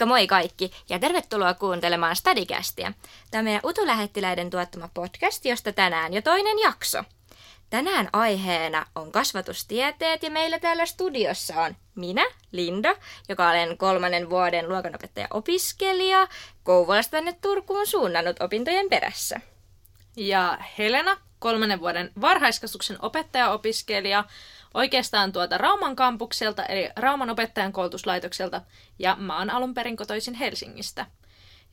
Moikka moi kaikki ja tervetuloa kuuntelemaan Stadikästiä. Tämä on meidän Utulähettiläiden tuottama podcast, josta tänään jo toinen jakso. Tänään aiheena on kasvatustieteet ja meillä täällä studiossa on minä, Linda, joka olen kolmannen vuoden luokanopettaja-opiskelija, Kouvolasta tänne Turkuun suunnannut opintojen perässä. Ja Helena, kolmannen vuoden varhaiskasvatuksen opettaja-opiskelija, oikeastaan tuolta Rauman kampukselta, eli Rauman opettajan koulutuslaitokselta, ja mä oon alun perin kotoisin Helsingistä.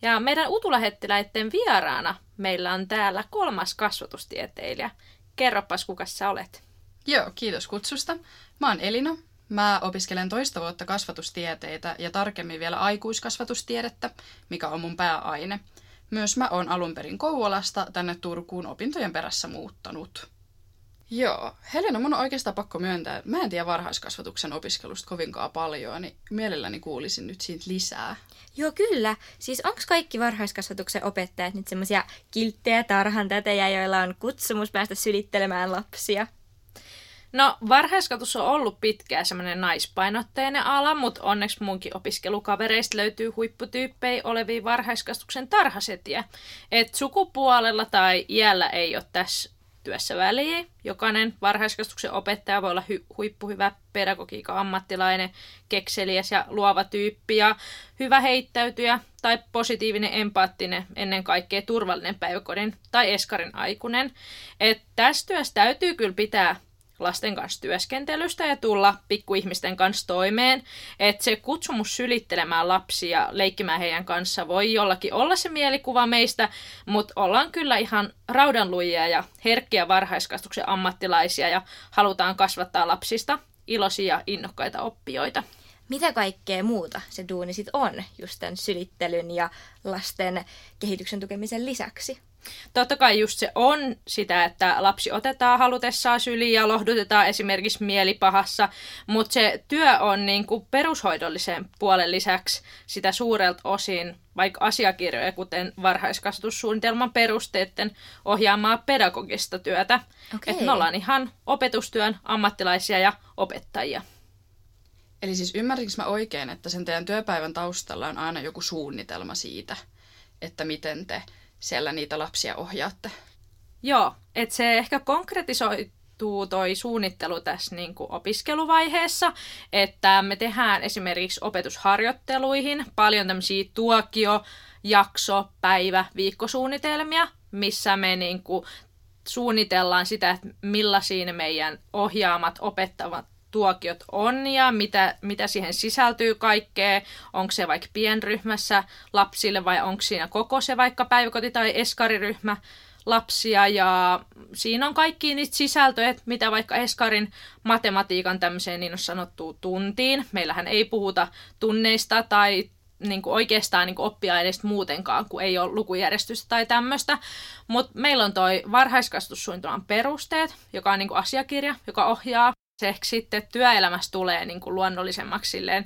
Ja meidän utulähettiläiden vieraana meillä on täällä kolmas kasvatustieteilijä. Kerropas, kuka sä olet. Joo, kiitos kutsusta. Mä oon Elina. Mä opiskelen toista vuotta kasvatustieteitä ja tarkemmin vielä aikuiskasvatustiedettä, mikä on mun pääaine. Myös mä oon alun perin Kouvolasta tänne Turkuun opintojen perässä muuttanut. Joo, Helena, mun on oikeastaan pakko myöntää, mä en tiedä varhaiskasvatuksen opiskelusta kovinkaan paljon, niin mielelläni kuulisin nyt siitä lisää. Joo, kyllä. Siis onko kaikki varhaiskasvatuksen opettajat nyt semmoisia kilttejä tarhantätejä, joilla on kutsumus päästä sylittelemään lapsia? No, varhaiskasvatus on ollut pitkään semmoinen naispainotteinen ala, mutta onneksi munkin opiskelukavereista löytyy huipputyyppejä olevia varhaiskasvatuksen tarhasetiä. Et sukupuolella tai iällä ei ole tässä työssä väliä. Jokainen varhaiskasvatuksen opettaja voi olla hy- huippuhyvä pedagogiikan ammattilainen, kekseliäs ja luova tyyppi ja hyvä heittäytyjä tai positiivinen, empaattinen, ennen kaikkea turvallinen päiväkodin tai eskarin aikuinen. Tässä työssä täytyy kyllä pitää lasten kanssa työskentelystä ja tulla pikkuihmisten kanssa toimeen. Että se kutsumus sylittelemään lapsia, leikkimään heidän kanssa voi jollakin olla se mielikuva meistä, mutta ollaan kyllä ihan raudanlujia ja herkkiä varhaiskasvatuksen ammattilaisia ja halutaan kasvattaa lapsista iloisia innokkaita oppijoita. Mitä kaikkea muuta se duuni sit on, just tämän sylittelyn ja lasten kehityksen tukemisen lisäksi? Totta kai just se on sitä, että lapsi otetaan halutessaan syliin ja lohdutetaan esimerkiksi mielipahassa, mutta se työ on niin kuin perushoidollisen puolen lisäksi sitä suurelta osin vaikka asiakirjoja, kuten varhaiskasvatussuunnitelman perusteiden ohjaamaa pedagogista työtä. Okay. Että me ollaan ihan opetustyön ammattilaisia ja opettajia. Eli siis ymmärrinkö mä oikein, että sen teidän työpäivän taustalla on aina joku suunnitelma siitä, että miten te siellä niitä lapsia ohjaatte. Joo, että se ehkä konkretisoituu toi suunnittelu tässä niin kuin opiskeluvaiheessa, että me tehdään esimerkiksi opetusharjoitteluihin paljon tämmöisiä tuokio, jakso, päivä, viikkosuunnitelmia, missä me niin kuin suunnitellaan sitä, että millaisia meidän ohjaamat opettavat tuokiot on ja mitä, mitä siihen sisältyy kaikkea. Onko se vaikka pienryhmässä lapsille vai onko siinä koko se vaikka päiväkoti- tai eskariryhmä lapsia ja siinä on kaikki niitä sisältöjä, mitä vaikka Eskarin matematiikan tämmöiseen niin on sanottu tuntiin. Meillähän ei puhuta tunneista tai niin kuin oikeastaan niin kuin oppiaineista muutenkaan, kun ei ole lukujärjestystä tai tämmöistä. Mutta meillä on toi varhaiskasvatussuunnitelman perusteet, joka on niin kuin asiakirja, joka ohjaa se ehkä sitten työelämässä tulee niin kuin luonnollisemmaksi silleen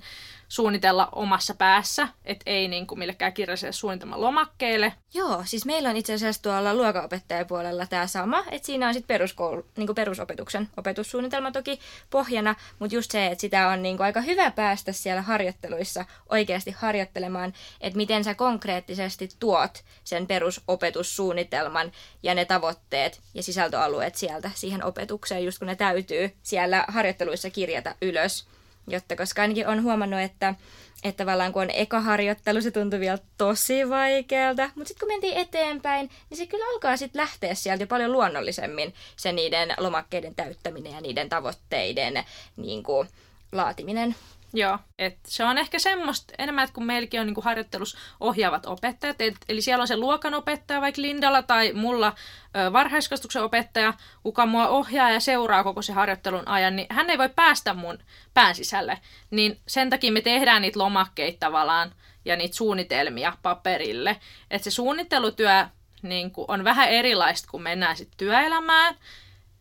suunnitella omassa päässä, että ei niin kuin millekään kirjalliselle suunnitelman lomakkeelle. Joo, siis meillä on itse asiassa tuolla luokanopettajapuolella tämä sama, että siinä on sitten peruskoulu, niin perusopetuksen opetussuunnitelma toki pohjana, mutta just se, että sitä on niin kuin aika hyvä päästä siellä harjoitteluissa oikeasti harjoittelemaan, että miten sä konkreettisesti tuot sen perusopetussuunnitelman ja ne tavoitteet ja sisältöalueet sieltä siihen opetukseen, just kun ne täytyy siellä harjoitteluissa kirjata ylös jotta koska ainakin on huomannut, että, että tavallaan kun on eka harjoittelu, se tuntuu vielä tosi vaikealta, mutta sitten kun mentiin eteenpäin, niin se kyllä alkaa sitten lähteä sieltä jo paljon luonnollisemmin se niiden lomakkeiden täyttäminen ja niiden tavoitteiden niin kuin, laatiminen. Joo, et se on ehkä semmoista enemmän, että kun meilläkin on niinku harjoittelus ohjaavat opettajat, et, eli siellä on se luokanopettaja vaikka Lindalla tai mulla ö, varhaiskasvatuksen opettaja, kuka mua ohjaa ja seuraa koko se harjoittelun ajan, niin hän ei voi päästä mun pään sisälle. Niin sen takia me tehdään niitä lomakkeita tavallaan ja niitä suunnitelmia paperille. Että se suunnittelutyö niin on vähän erilaista, kun mennään sitten työelämään.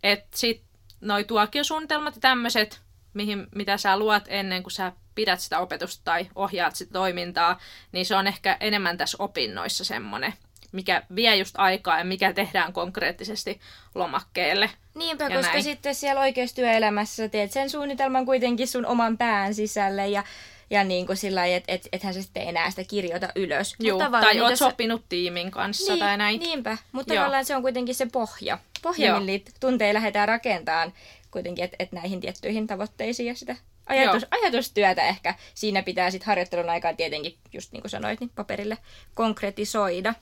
Että sitten noi tuokiosuunnitelmat ja tämmöiset mihin, mitä sä luot ennen kuin sä pidät sitä opetusta tai ohjaat sitä toimintaa, niin se on ehkä enemmän tässä opinnoissa semmoinen mikä vie just aikaa ja mikä tehdään konkreettisesti lomakkeelle. Niinpä, Ja koska näin. sitten siellä oikeassa työelämässä sä teet sen suunnitelman kuitenkin sun oman pään sisälle ja, ja niin kuin sillä lailla, että et, ethän sä sitten enää sitä kirjoita ylös. Joo, tavallaan tai oot sä- sopinut tiimin kanssa niin, tai näin. Niinpä, mutta Joo. tavallaan se on kuitenkin se pohja. Pohja, millä tunteja lähdetään rakentamaan kuitenkin, että et näihin tiettyihin tavoitteisiin ja sitä ajatus, ajatustyötä ehkä siinä pitää sitten harjoittelun aikaan tietenkin, just niin kuin sanoit, niin paperille konkretisoida.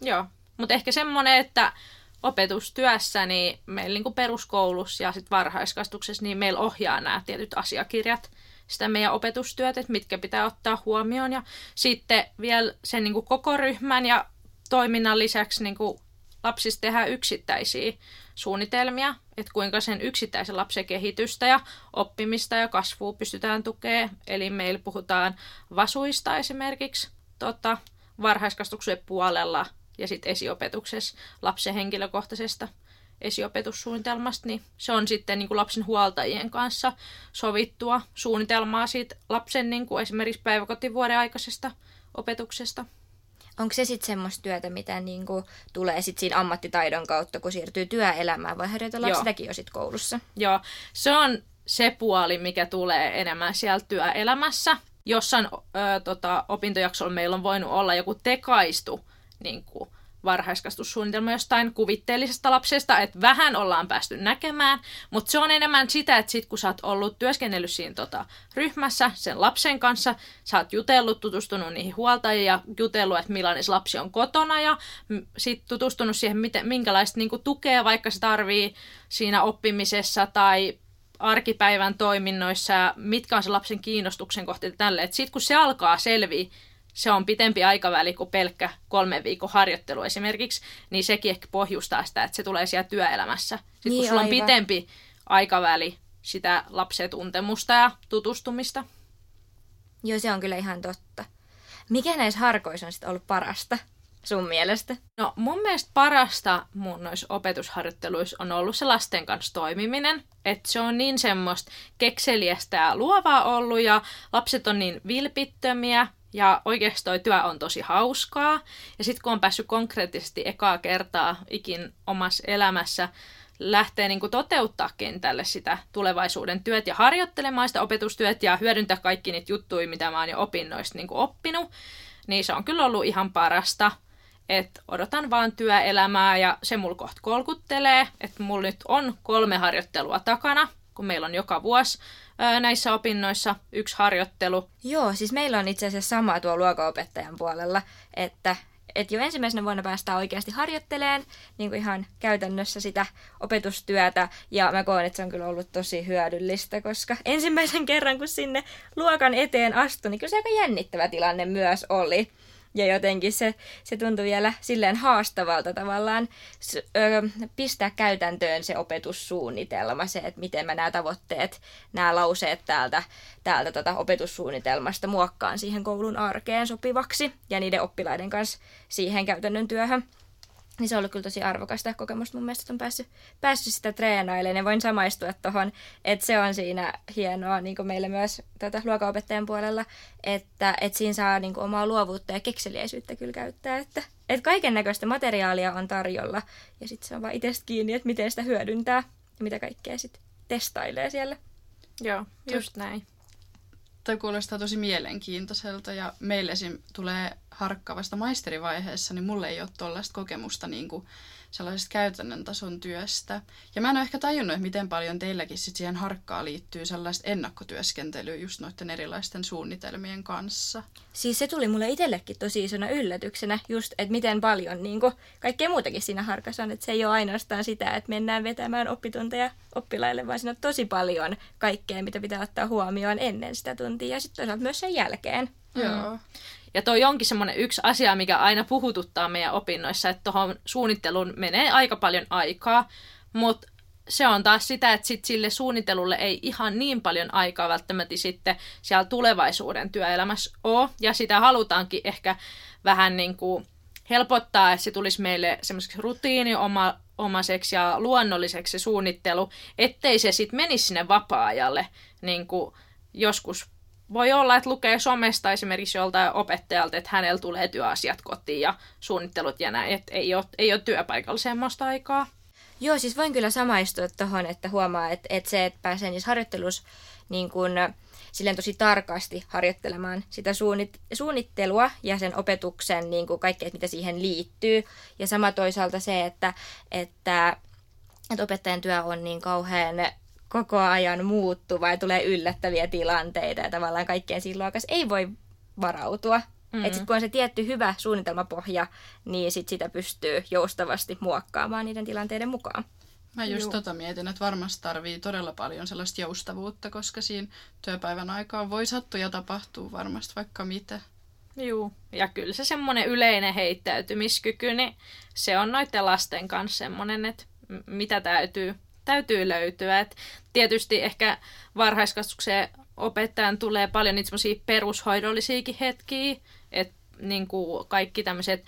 Joo, mutta ehkä semmoinen, että opetustyössä, niin meillä niin peruskoulussa ja sit varhaiskasvatuksessa, niin meillä ohjaa nämä tietyt asiakirjat, sitä meidän opetustyötä, että mitkä pitää ottaa huomioon. Ja sitten vielä sen niin koko ryhmän ja toiminnan lisäksi niin lapsista tehdään yksittäisiä suunnitelmia, että kuinka sen yksittäisen lapsen kehitystä ja oppimista ja kasvua pystytään tukemaan. Eli meillä puhutaan vasuista esimerkiksi tota, varhaiskasvatuksen puolella ja sitten esiopetuksessa lapsen henkilökohtaisesta esiopetussuunnitelmasta, niin se on sitten niin kuin lapsen huoltajien kanssa sovittua suunnitelmaa siitä lapsen niin kuin esimerkiksi päiväkotivuoden aikaisesta opetuksesta. Onko se sitten semmoista työtä, mitä niinku tulee sit siinä ammattitaidon kautta, kun siirtyy työelämään, vai harjoitellaan sitäkin jo sit koulussa? Joo, se on se puoli, mikä tulee enemmän siellä työelämässä. Jossain ö, tota, opintojaksolla meillä on voinut olla joku tekaistu niin kuin varhaiskasvatussuunnitelma jostain kuvitteellisesta lapsesta, että vähän ollaan päästy näkemään, mutta se on enemmän sitä, että sit kun sä oot ollut työskennellyt siinä tota, ryhmässä sen lapsen kanssa, sä oot jutellut, tutustunut niihin huoltajiin ja jutellut, että millainen lapsi on kotona ja sitten tutustunut siihen, miten, minkälaista niinku, tukea vaikka se tarvii siinä oppimisessa tai arkipäivän toiminnoissa ja mitkä on se lapsen kiinnostuksen kohteet tälle. Sitten kun se alkaa selviä, se on pitempi aikaväli kuin pelkkä kolmen viikon harjoittelu esimerkiksi, niin sekin ehkä pohjustaa sitä, että se tulee siellä työelämässä. Sitten Niin, kun sulla on aivan. pitempi aikaväli sitä lapsen tuntemusta ja tutustumista. Joo, se on kyllä ihan totta. Mikä näissä harkoissa on sitten ollut parasta sun mielestä? No mun mielestä parasta mun noissa opetusharjoitteluissa on ollut se lasten kanssa toimiminen. Että se on niin semmoista kekseliästä ja luovaa ollut ja lapset on niin vilpittömiä ja oikeasti toi työ on tosi hauskaa. Ja sitten kun on päässyt konkreettisesti ekaa kertaa ikin omassa elämässä lähtee niin toteuttaa kentälle sitä tulevaisuuden työt ja harjoittelemaan sitä opetustyöt ja hyödyntää kaikki niitä juttuja, mitä mä oon jo opinnoista niin oppinut, niin se on kyllä ollut ihan parasta. Että odotan vaan työelämää ja se mulla kohta kolkuttelee, että mulla nyt on kolme harjoittelua takana, kun meillä on joka vuosi ää, näissä opinnoissa yksi harjoittelu. Joo, siis meillä on itse asiassa sama tuo luokaopettajan puolella, että et jo ensimmäisenä vuonna päästään oikeasti harjoitteleen niin kuin ihan käytännössä sitä opetustyötä. Ja mä koen, että se on kyllä ollut tosi hyödyllistä, koska ensimmäisen kerran kun sinne luokan eteen astui, niin kyllä se aika jännittävä tilanne myös oli. Ja jotenkin se, se tuntui vielä silleen haastavalta tavallaan ö, pistää käytäntöön se opetussuunnitelma, se, että miten mä nämä tavoitteet, nämä lauseet täältä, täältä tota opetussuunnitelmasta muokkaan siihen koulun arkeen sopivaksi ja niiden oppilaiden kanssa siihen käytännön työhön. Niin se on ollut kyllä tosi arvokasta kokemusta mun mielestä, että on päässyt, päässyt sitä treenailemaan ja voin samaistua tuohon, että se on siinä hienoa niin kuin meillä myös tätä luokanopettajan puolella, että, että siinä saa niin kuin omaa luovuutta ja kekseliäisyyttä kyllä käyttää, että, että kaiken näköistä materiaalia on tarjolla ja sitten se on vaan itsestä kiinni, että miten sitä hyödyntää ja mitä kaikkea sitten testailee siellä. Joo, just näin. Toi kuulostaa tosi mielenkiintoiselta ja meille tulee harkka vasta maisterivaiheessa, niin mulle ei ole tuollaista kokemusta niin kuin sellaisesta käytännön tason työstä. Ja mä en ole ehkä tajunnut, että miten paljon teilläkin sit siihen harkkaan liittyy sellaista ennakkotyöskentelyä just noiden erilaisten suunnitelmien kanssa. Siis se tuli mulle itsellekin tosi isona yllätyksenä, just, että miten paljon niin kuin, kaikkea muutakin siinä harkassa on. Että se ei ole ainoastaan sitä, että mennään vetämään oppitunteja oppilaille, vaan siinä on tosi paljon kaikkea, mitä pitää ottaa huomioon ennen sitä tuntia ja sitten toisaalta myös sen jälkeen. Joo. Ja toi onkin semmoinen yksi asia, mikä aina puhututtaa meidän opinnoissa, että tuohon suunnitteluun menee aika paljon aikaa, mutta se on taas sitä, että sit sille suunnittelulle ei ihan niin paljon aikaa välttämättä sitten siellä tulevaisuuden työelämässä ole, ja sitä halutaankin ehkä vähän niin kuin helpottaa, että se tulisi meille semmoiseksi omaseksi ja luonnolliseksi se suunnittelu, ettei se sitten menisi sinne vapaa-ajalle niin kuin joskus voi olla, että lukee somesta esimerkiksi joltain opettajalta, että hänellä tulee työasiat kotiin ja suunnittelut ja näin, että ei ole, ei ole työpaikalla semmoista aikaa. Joo, siis voin kyllä samaistua tuohon, että huomaa, että, että se, että pääsee niissä harjoittelussa niin kun, silleen tosi tarkasti harjoittelemaan sitä suunnit- suunnittelua ja sen opetuksen niin kuin kaikkea, mitä siihen liittyy. Ja sama toisaalta se, että, että, että opettajan työ on niin kauhean koko ajan muuttuva ja tulee yllättäviä tilanteita ja tavallaan kaikkeen siinä luokassa ei voi varautua. Mm-hmm. Että kun on se tietty hyvä suunnitelmapohja, niin sit sitä pystyy joustavasti muokkaamaan niiden tilanteiden mukaan. Mä just Juu. tota mietin, että varmasti tarvii todella paljon sellaista joustavuutta, koska siinä työpäivän aikaan voi sattua ja tapahtuu varmasti vaikka mitä. Joo, ja kyllä se semmoinen yleinen heittäytymiskyky, niin se on noiden lasten kanssa semmoinen, että mitä täytyy, täytyy löytyä. Et tietysti ehkä varhaiskasvatuksen opettajan tulee paljon niitä perushoidollisiakin hetkiä, että niin kuin kaikki tämmöiset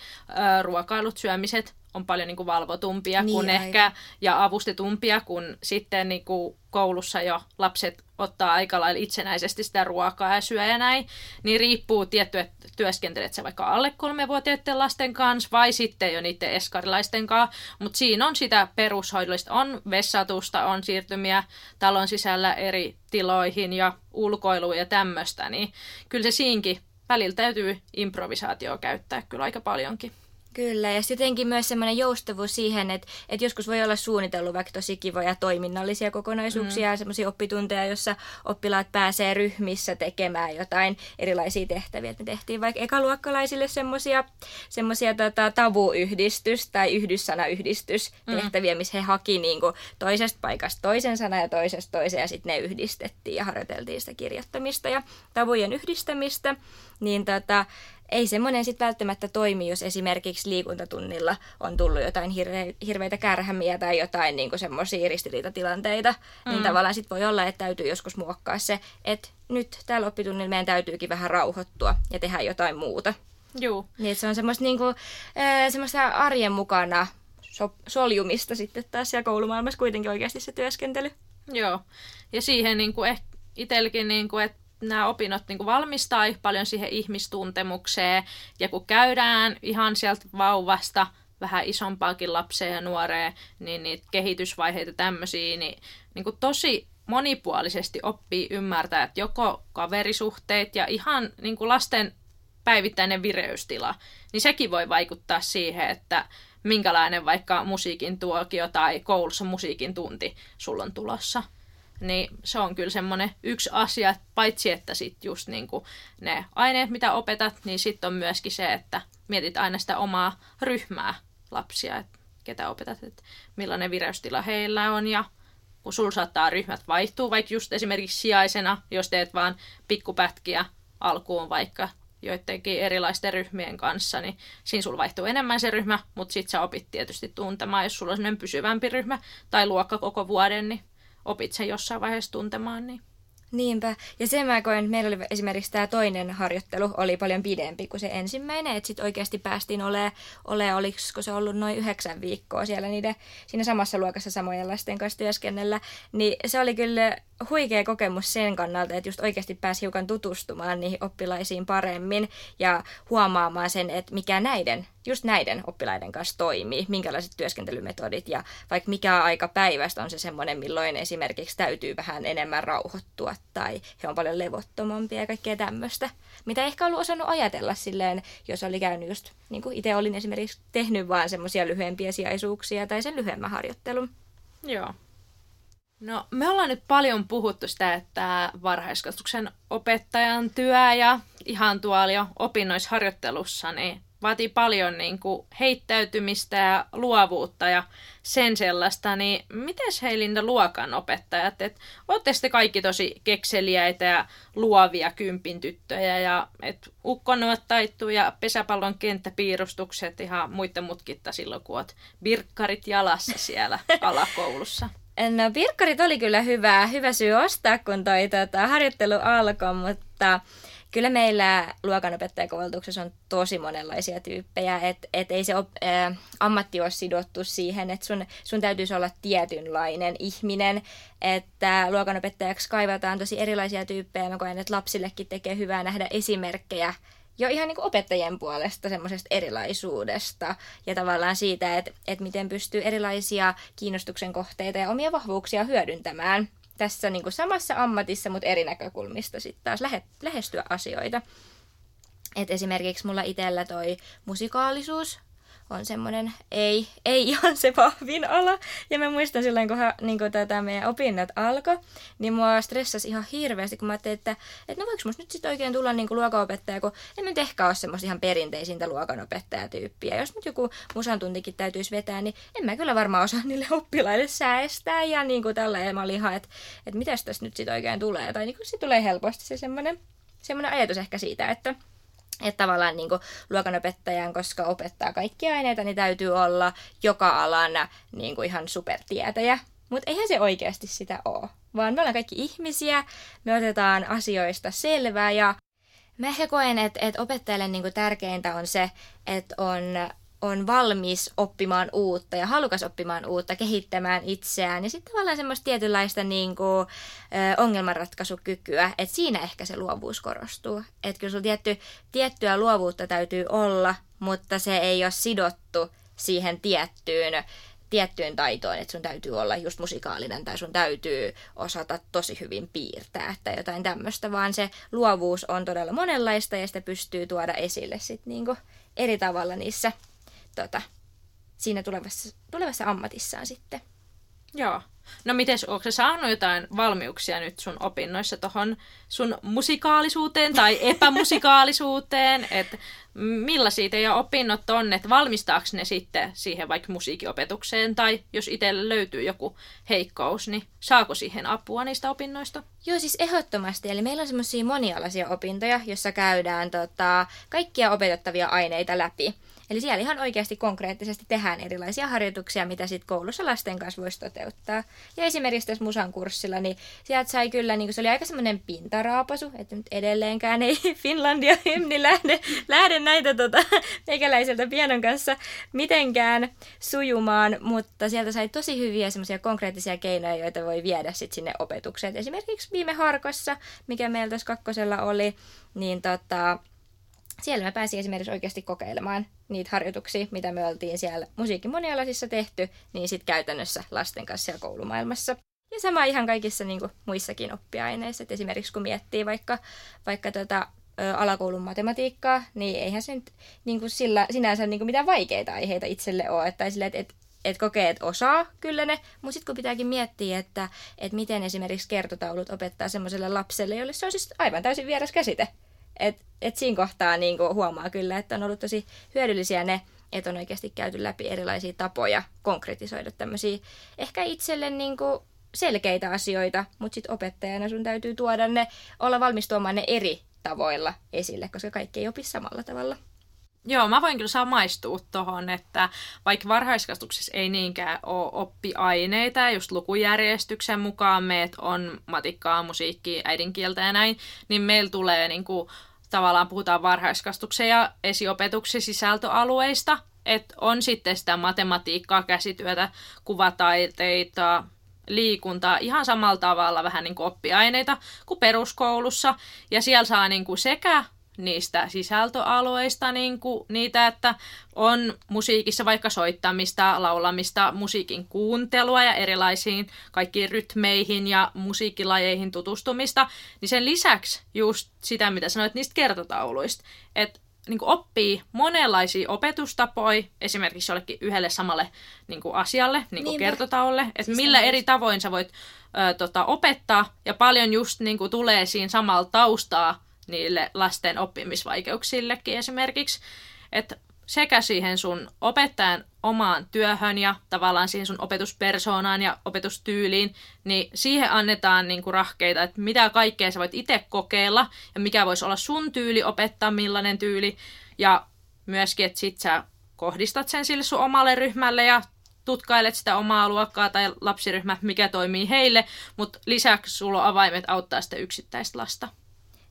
ruokailut, syömiset on paljon niin kuin valvotumpia niin, kuin aivan. ehkä ja avustetumpia, kun sitten niin kuin koulussa jo lapset ottaa aika lailla itsenäisesti sitä ruokaa ja syö ja näin, niin riippuu tietty, että työskentelet se vaikka alle kolmevuotiaiden lasten kanssa vai sitten jo niiden eskarilaisten kanssa, mutta siinä on sitä perushoidollista, on vessatusta, on siirtymiä talon sisällä eri tiloihin ja ulkoiluja ja tämmöistä, niin kyllä se siinkin välillä täytyy improvisaatioa käyttää kyllä aika paljonkin. Kyllä, ja jotenkin myös semmoinen joustavuus siihen, että, että joskus voi olla suunnitellut vaikka tosi kivoja toiminnallisia kokonaisuuksia, mm. semmoisia oppitunteja, jossa oppilaat pääsee ryhmissä tekemään jotain erilaisia tehtäviä. Et me tehtiin vaikka ekaluokkalaisille semmoisia semmosia, tota, tavuyhdistys- tai yhdyssanayhdistystehtäviä, mm. missä he haki niin kuin, toisesta paikasta toisen sanan ja toisesta toiseen, ja sitten ne yhdistettiin ja harjoiteltiin sitä kirjoittamista ja tavujen yhdistämistä. Niin tota, ei semmoinen sitten välttämättä toimi, jos esimerkiksi liikuntatunnilla on tullut jotain hirve, hirveitä kärhämiä tai jotain niin semmoisia ristiriitatilanteita, mm. niin tavallaan sitten voi olla, että täytyy joskus muokkaa se, että nyt täällä oppitunnilla meidän täytyykin vähän rauhoittua ja tehdä jotain muuta. Joo. Niin, se on semmoista, niin kuin, semmoista arjen mukana so, soljumista sitten taas siellä koulumaailmassa kuitenkin oikeasti se työskentely. Joo, ja siihen niin kuin ehkä itselläkin, niin kuin, että nämä opinnot niin kuin valmistaa paljon siihen ihmistuntemukseen. Ja kun käydään ihan sieltä vauvasta vähän isompaakin lapseen ja nuoreen, niin niitä kehitysvaiheita tämmöisiä, niin, niin kuin tosi monipuolisesti oppii ymmärtää, että joko kaverisuhteet ja ihan niin kuin lasten päivittäinen vireystila, niin sekin voi vaikuttaa siihen, että minkälainen vaikka musiikin tuokio tai koulussa musiikin tunti sulla on tulossa. Niin se on kyllä semmoinen yksi asia, paitsi että sitten just niinku ne aineet, mitä opetat, niin sitten on myöskin se, että mietit aina sitä omaa ryhmää lapsia, että ketä opetat, että millainen vireystila heillä on ja kun sulla saattaa ryhmät vaihtua, vaikka just esimerkiksi sijaisena, jos teet vaan pikkupätkiä alkuun vaikka joidenkin erilaisten ryhmien kanssa, niin siinä sulla vaihtuu enemmän se ryhmä, mutta sitten sä opit tietysti tuntemaan, jos sulla on pysyvämpi ryhmä tai luokka koko vuoden, niin opit sen jossain vaiheessa tuntemaan. Niin. Niinpä. Ja sen mä koen, että meillä oli esimerkiksi tämä toinen harjoittelu oli paljon pidempi kuin se ensimmäinen, että sitten oikeasti päästiin ole, ole oliko se ollut noin yhdeksän viikkoa siellä niiden, siinä samassa luokassa samojen lasten kanssa työskennellä, niin se oli kyllä huikea kokemus sen kannalta, että just oikeasti pääsi hiukan tutustumaan niihin oppilaisiin paremmin ja huomaamaan sen, että mikä näiden, just näiden oppilaiden kanssa toimii, minkälaiset työskentelymetodit ja vaikka mikä aika päivästä on se semmoinen, milloin esimerkiksi täytyy vähän enemmän rauhoittua tai he on paljon levottomampia ja kaikkea tämmöistä, mitä ehkä ollut osannut ajatella silleen, jos oli käynyt just, niin kuin itse olin esimerkiksi tehnyt vaan semmoisia lyhyempiä sijaisuuksia tai sen lyhyemmän harjoittelun. Joo. No, me ollaan nyt paljon puhuttu sitä, että varhaiskasvatuksen opettajan työ ja ihan tuolla jo opinnoisharjoittelussa niin vaatii paljon niin kuin heittäytymistä ja luovuutta ja sen sellaista, niin miten Heilinda luokan opettajat, että olette sitten kaikki tosi kekseliäitä ja luovia kympin tyttöjä ja et ukkonuot taittuu ja pesäpallon kenttäpiirustukset ihan muiden mutkitta silloin, kun oot birkkarit jalassa siellä alakoulussa? No Birkkarit oli kyllä hyvä, hyvä syy ostaa, kun toi tota, harjoittelu alkoi, mutta kyllä meillä luokanopettajakoulutuksessa on tosi monenlaisia tyyppejä, että et ei se op, ä, ammatti ole sidottu siihen, että sun, sun täytyisi olla tietynlainen ihminen, että luokanopettajaksi kaivataan tosi erilaisia tyyppejä. Mä koen, että lapsillekin tekee hyvää nähdä esimerkkejä jo ihan niin kuin opettajien puolesta semmoisesta erilaisuudesta ja tavallaan siitä, että, että miten pystyy erilaisia kiinnostuksen kohteita ja omia vahvuuksia hyödyntämään tässä niin kuin samassa ammatissa, mutta eri näkökulmista sitten taas lähe, lähestyä asioita. Et esimerkiksi mulla itsellä toi musikaalisuus on semmoinen ei, ei ihan se vahvin ala. Ja mä muistan silloin, kun, niin kun tätä meidän opinnot alkoi, niin mua stressasi ihan hirveästi, kun mä ajattelin, että, että no voiko musta nyt sitten oikein tulla niin luokanopettaja, kun en nyt ehkä ole semmoista ihan perinteisintä luokanopettajatyyppiä. Jos nyt joku musantuntikin täytyisi vetää, niin en mä kyllä varmaan osaa niille oppilaille säästää. Ja niin kuin tällä mä olin ihan, että, että mitäs tässä nyt sitten oikein tulee. Tai niin kuin se tulee helposti se semmoinen, semmoinen ajatus ehkä siitä, että että tavallaan niin luokanopettajan, koska opettaa kaikkia aineita, niin täytyy olla joka alana niin kuin ihan supertietäjä. Mutta eihän se oikeasti sitä ole, vaan me ollaan kaikki ihmisiä, me otetaan asioista selvää ja mä ehkä koen, että, että opettajalle niin kuin tärkeintä on se, että on on valmis oppimaan uutta ja halukas oppimaan uutta, kehittämään itseään. Ja sitten tavallaan semmoista tietynlaista niin kuin, ö, ongelmanratkaisukykyä, että siinä ehkä se luovuus korostuu. Että kyllä sulla tietty, tiettyä luovuutta täytyy olla, mutta se ei ole sidottu siihen tiettyyn tiettyyn taitoon, että sun täytyy olla just musikaalinen tai sun täytyy osata tosi hyvin piirtää tai jotain tämmöistä, vaan se luovuus on todella monenlaista ja sitä pystyy tuoda esille sit niinku eri tavalla niissä tota, siinä tulevassa, tulevassa ammatissaan sitten. Joo. No mites, onko saanut jotain valmiuksia nyt sun opinnoissa tuohon sun musikaalisuuteen tai epämusikaalisuuteen? Että millaisia teidän opinnot on, että valmistaako ne sitten siihen vaikka musiikinopetukseen tai jos itselle löytyy joku heikkous, niin saako siihen apua niistä opinnoista? Joo, siis ehdottomasti. Eli meillä on semmoisia monialaisia opintoja, jossa käydään tota, kaikkia opetettavia aineita läpi. Eli siellä ihan oikeasti konkreettisesti tehdään erilaisia harjoituksia, mitä sitten koulussa lasten kanssa voisi toteuttaa. Ja esimerkiksi tässä musan kurssilla, niin sieltä sai kyllä, niin se oli aika semmoinen pintaraapasu, että nyt edelleenkään ei Finlandia hymni lähde, lähde näitä tota, meikäläiseltä pianon kanssa mitenkään sujumaan, mutta sieltä sai tosi hyviä semmoisia konkreettisia keinoja, joita voi viedä sitten sinne opetukseen. Esimerkiksi viime harkossa, mikä meillä tässä kakkosella oli, niin tota, siellä mä pääsin esimerkiksi oikeasti kokeilemaan niitä harjoituksia, mitä me oltiin siellä musiikin monialaisissa tehty, niin sitten käytännössä lasten kanssa siellä koulumaailmassa. Ja sama ihan kaikissa niin kuin, muissakin oppiaineissa. Et esimerkiksi kun miettii vaikka, vaikka tota, ö, alakoulun matematiikkaa, niin eihän se nyt niin kuin sillä, sinänsä niin kuin mitään vaikeita aiheita itselle ole. Että sille, että et, et kokee, että osaa kyllä ne, mutta sitten kun pitääkin miettiä, että, että miten esimerkiksi kertotaulut opettaa semmoiselle lapselle, jolle se on siis aivan täysin vieras käsite. Et, et siinä kohtaa niin kuin huomaa kyllä, että on ollut tosi hyödyllisiä ne, että on oikeasti käyty läpi erilaisia tapoja konkretisoida tämmöisiä ehkä itselle niin kuin selkeitä asioita, mutta sitten opettajana sun täytyy tuoda ne, olla valmis tuomaan ne eri tavoilla esille, koska kaikki ei opi samalla tavalla. Joo, mä voin kyllä samaistua tuohon, että vaikka varhaiskasvatuksessa ei niinkään ole oppiaineita, just lukujärjestyksen mukaan meet on matikkaa, musiikkia, äidinkieltä ja näin, niin meillä tulee niin kuin, tavallaan puhutaan varhaiskasvatuksen ja esiopetuksen sisältöalueista, että on sitten sitä matematiikkaa, käsityötä, kuvataiteita, liikuntaa ihan samalla tavalla vähän niin kuin oppiaineita kuin peruskoulussa. Ja siellä saa niin kuin sekä niistä sisältöalueista niin kuin niitä, että on musiikissa vaikka soittamista, laulamista, musiikin kuuntelua ja erilaisiin kaikkiin rytmeihin ja musiikkilajeihin tutustumista, niin sen lisäksi just sitä, mitä sanoit niistä kertotauluista, että niin kuin oppii monenlaisia opetustapoja esimerkiksi jollekin yhdelle samalle niin kuin asialle, niin kuin kertotaulle, että siis millä eri tavoin sä voit ö, tota, opettaa, ja paljon just niin kuin, tulee siinä samalla taustaa niille lasten oppimisvaikeuksillekin esimerkiksi. Että sekä siihen sun opettajan omaan työhön ja tavallaan siihen sun opetuspersoonaan ja opetustyyliin, niin siihen annetaan niinku rahkeita, että mitä kaikkea sä voit itse kokeilla ja mikä voisi olla sun tyyli opettaa, millainen tyyli. Ja myöskin, että sit sä kohdistat sen sille sun omalle ryhmälle ja tutkailet sitä omaa luokkaa tai lapsiryhmää, mikä toimii heille, mutta lisäksi sulla on avaimet auttaa sitä yksittäistä lasta.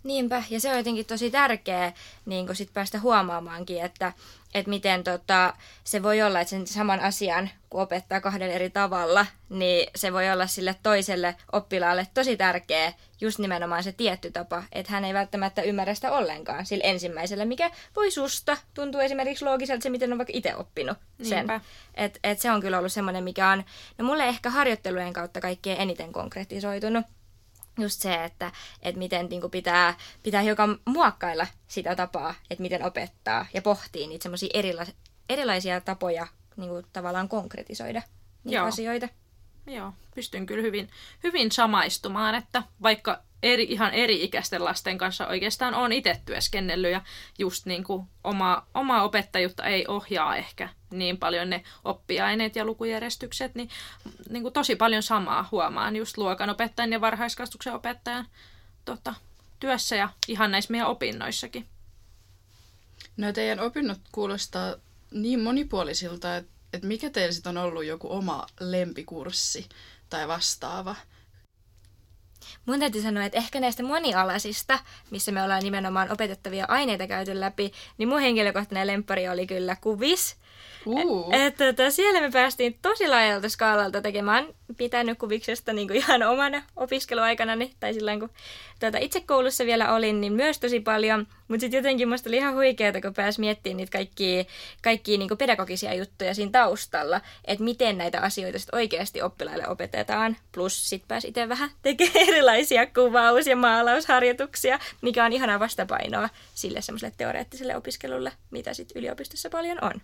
Niinpä, ja se on jotenkin tosi tärkeä niin sit päästä huomaamaankin, että, että miten tota, se voi olla, että sen saman asian, kun opettaa kahden eri tavalla, niin se voi olla sille toiselle oppilaalle tosi tärkeä just nimenomaan se tietty tapa, että hän ei välttämättä ymmärrä sitä ollenkaan sillä ensimmäisellä, mikä voi susta tuntuu esimerkiksi loogiselta se, miten on vaikka itse oppinut sen. Että et se on kyllä ollut semmoinen, mikä on, no mulle ehkä harjoittelujen kautta kaikkein eniten konkretisoitunut just se, että, että miten niin pitää, pitää hiukan muokkailla sitä tapaa, että miten opettaa ja pohtii niitä semmoisia erila- erilaisia tapoja niin kuin tavallaan konkretisoida niitä Joo. asioita. Joo, pystyn kyllä hyvin, hyvin samaistumaan, että vaikka eri, ihan eri-ikäisten lasten kanssa oikeastaan on itse työskennellyt ja just niin kuin oma, oma opettajuutta ei ohjaa ehkä niin paljon ne oppiaineet ja lukujärjestykset, niin, niin kuin tosi paljon samaa huomaan just luokanopettajan ja varhaiskastuksen opettajan tota, työssä ja ihan näissä meidän opinnoissakin. No teidän opinnot kuulostaa niin monipuolisilta, että, että mikä teillä sitten on ollut joku oma lempikurssi tai vastaava – mun täytyy sanoa, että ehkä näistä monialaisista, missä me ollaan nimenomaan opetettavia aineita käyty läpi, niin mun henkilökohtainen lempari oli kyllä kuvis. Uh. Et, et, tota, siellä me päästiin tosi laajalta skaalalta tekemään pitänyt kuviksesta niin kuin ihan omana opiskeluaikana, tai silloin kun tuota, itse koulussa vielä olin, niin myös tosi paljon. Mutta sitten jotenkin musta oli ihan huikeaa, kun pääsi miettimään niitä kaikkia, kaikkia niin pedagogisia juttuja siinä taustalla, että miten näitä asioita sit oikeasti oppilaille opetetaan. Plus sitten pääsi itse vähän tekemään erilaisia kuvaus- ja maalausharjoituksia, mikä on ihanaa vastapainoa sille semmoiselle teoreettiselle opiskelulle, mitä sitten yliopistossa paljon on.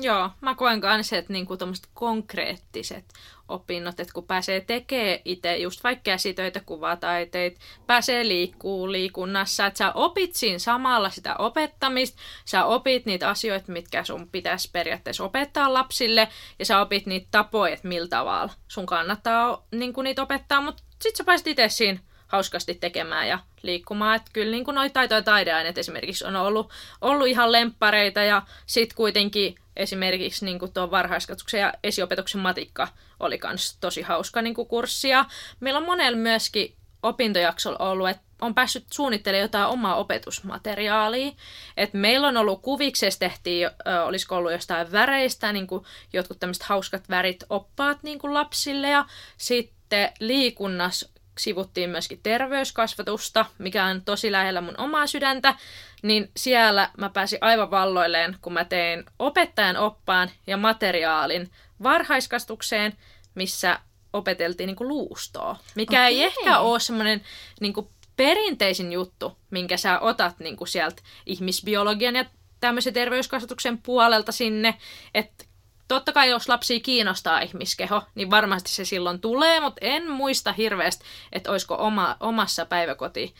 Joo, mä koen kanssa, että niinku konkreettiset opinnot, että kun pääsee tekemään itse just vaikka käsitöitä, kuvataiteita, pääsee liikkuu liikunnassa, että sä opit siinä samalla sitä opettamista, sä opit niitä asioita, mitkä sun pitäisi periaatteessa opettaa lapsille, ja sä opit niitä tapoja, että millä tavalla sun kannattaa niin niitä opettaa, mutta sit sä pääsit itse siinä hauskasti tekemään ja liikkumaan. Että kyllä niin noita taito- ja taideaineet esimerkiksi on ollut, ollut ihan lemppareita ja sitten kuitenkin esimerkiksi niin kuin tuo varhaiskasvatuksen ja esiopetuksen matikka oli myös tosi hauska niin kuin kurssi. Ja meillä on monella myöskin opintojaksolla ollut, että on päässyt suunnittelemaan jotain omaa opetusmateriaalia. Et meillä on ollut kuviksessa tehtiin, olisiko ollut jostain väreistä, niin kuin jotkut tämmöiset hauskat värit oppaat niin kuin lapsille. Ja sitten liikunnassa sivuttiin myöskin terveyskasvatusta, mikä on tosi lähellä mun omaa sydäntä, niin siellä mä pääsin aivan valloilleen, kun mä tein opettajan oppaan ja materiaalin varhaiskastukseen, missä opeteltiin niin kuin luustoa, mikä okay. ei ehkä ole semmoinen niin kuin perinteisin juttu, minkä sä otat niin kuin sieltä ihmisbiologian ja tämmöisen terveyskasvatuksen puolelta sinne, että totta kai jos lapsi kiinnostaa ihmiskeho, niin varmasti se silloin tulee, mutta en muista hirveästi, että olisiko oma, omassa päiväkoti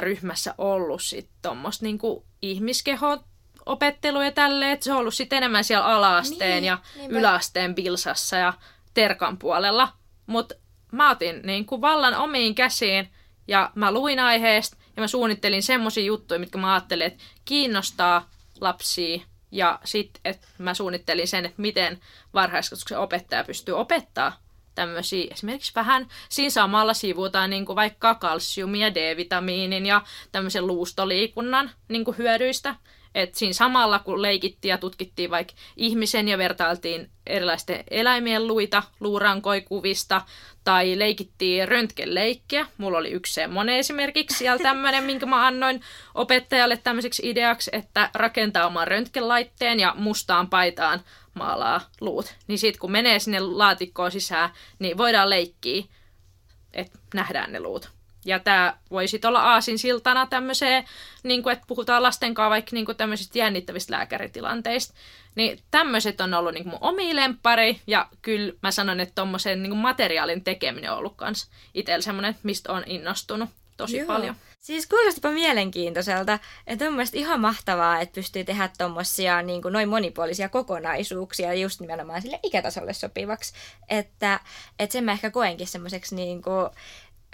ryhmässä ollut sitten tuommoista niinku ihmiskeho opettelu ja tälleen, että se on ollut sitten enemmän siellä alaasteen niin, ja niinpä. yläasteen bilsassa ja terkan puolella. Mutta mä otin niin kuin vallan omiin käsiin ja mä luin aiheesta ja mä suunnittelin semmoisia juttuja, mitkä mä ajattelin, että kiinnostaa lapsia ja sitten, että mä suunnittelin sen, että miten varhaiskasvatuksen opettaja pystyy opettaa tämmöisiä, esimerkiksi vähän siinä samalla sivutaan niin kuin vaikka kalsiumia, D-vitamiinin ja tämmöisen luustoliikunnan niin kuin hyödyistä. Et siinä samalla, kun leikittiin ja tutkittiin vaikka ihmisen ja vertailtiin erilaisten eläimien luita luurankoikuvista, tai leikittiin röntgenleikkiä. Mulla oli yksi semmoinen esimerkiksi siellä tämmöinen, minkä mä annoin opettajalle tämmöiseksi ideaksi, että rakentaa oman röntgenlaitteen ja mustaan paitaan maalaa luut. Niin sitten kun menee sinne laatikkoon sisään, niin voidaan leikkiä, että nähdään ne luut. Ja tämä voi sitten olla aasinsiltana tämmöiseen, niin kuin, että puhutaan lasten kanssa vaikka niin kuin tämmöisistä jännittävistä lääkäritilanteista. Niin tämmöiset on ollut niin kuin mun omia lemppari, ja kyllä mä sanon, että tuommoisen niin materiaalin tekeminen on ollut kans itsellä semmoinen, mistä on innostunut tosi Joo. paljon. Siis kuulostipa mielenkiintoiselta, että on mielestäni ihan mahtavaa, että pystyy tehdä tuommoisia niin noin monipuolisia kokonaisuuksia just nimenomaan sille ikätasolle sopivaksi. Että, että sen mä ehkä koenkin semmoiseksi niin kuin,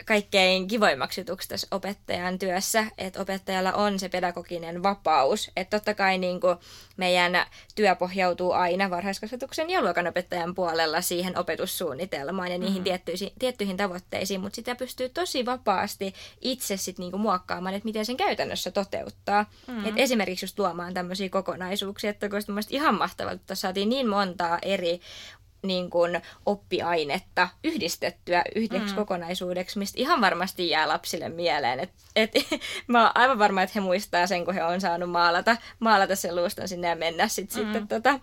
kaikkein kivoimmaksi jutuksi tässä opettajan työssä, että opettajalla on se pedagoginen vapaus. Että totta kai niin kuin meidän työ pohjautuu aina varhaiskasvatuksen ja luokanopettajan puolella siihen opetussuunnitelmaan ja niihin mm-hmm. tiettyihin, tiettyihin tavoitteisiin, mutta sitä pystyy tosi vapaasti itse sit niin kuin muokkaamaan, että miten sen käytännössä toteuttaa. Mm-hmm. Et esimerkiksi just luomaan tämmöisiä kokonaisuuksia, että kun ihan mahtavaa, että saatiin niin montaa eri niin kuin oppiainetta yhdistettyä yhdeksi mm. kokonaisuudeksi, mistä ihan varmasti jää lapsille mieleen. Et, et, mä oon aivan varma, että he muistaa sen, kun he on saanut maalata, maalata sen luuston sinne ja mennä sit, mm. sitten tota,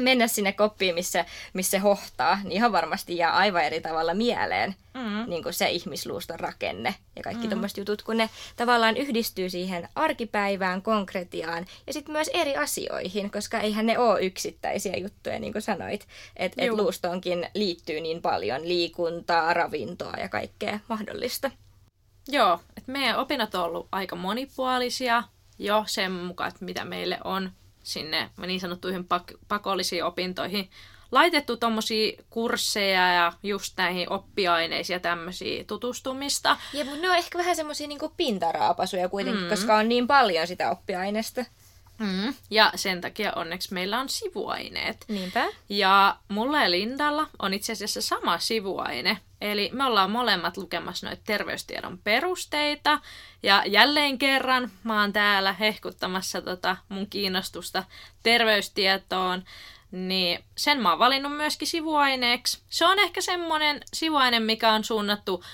mennä sinne koppiin, missä, missä se hohtaa, niin ihan varmasti jää aivan eri tavalla mieleen mm. niin kuin se ihmisluuston rakenne ja kaikki mm. tuommoiset jutut, kun ne tavallaan yhdistyy siihen arkipäivään, konkretiaan ja sitten myös eri asioihin, koska eihän ne ole yksittäisiä juttuja, niin kuin sanoit, että et luustoonkin liittyy niin paljon liikuntaa, ravintoa ja kaikkea mahdollista. Joo, että meidän opinnot on ollut aika monipuolisia jo sen mukaan, että mitä meille on sinne niin sanottuihin pak- pakollisiin opintoihin laitettu tuommoisia kursseja ja just näihin oppiaineisiin ja tämmöisiä tutustumista. Ja ne on ehkä vähän semmoisia niin pintaraapasuja kuitenkin, mm. koska on niin paljon sitä oppiaineesta. Mm. Ja sen takia onneksi meillä on sivuaineet. Niinpä. Ja mulla ja Lindalla on itse asiassa sama sivuaine. Eli me ollaan molemmat lukemassa noita terveystiedon perusteita. Ja jälleen kerran mä oon täällä hehkuttamassa tota mun kiinnostusta terveystietoon. Niin sen mä oon valinnut myöskin sivuaineeksi. Se on ehkä semmoinen sivuaine, mikä on suunnattu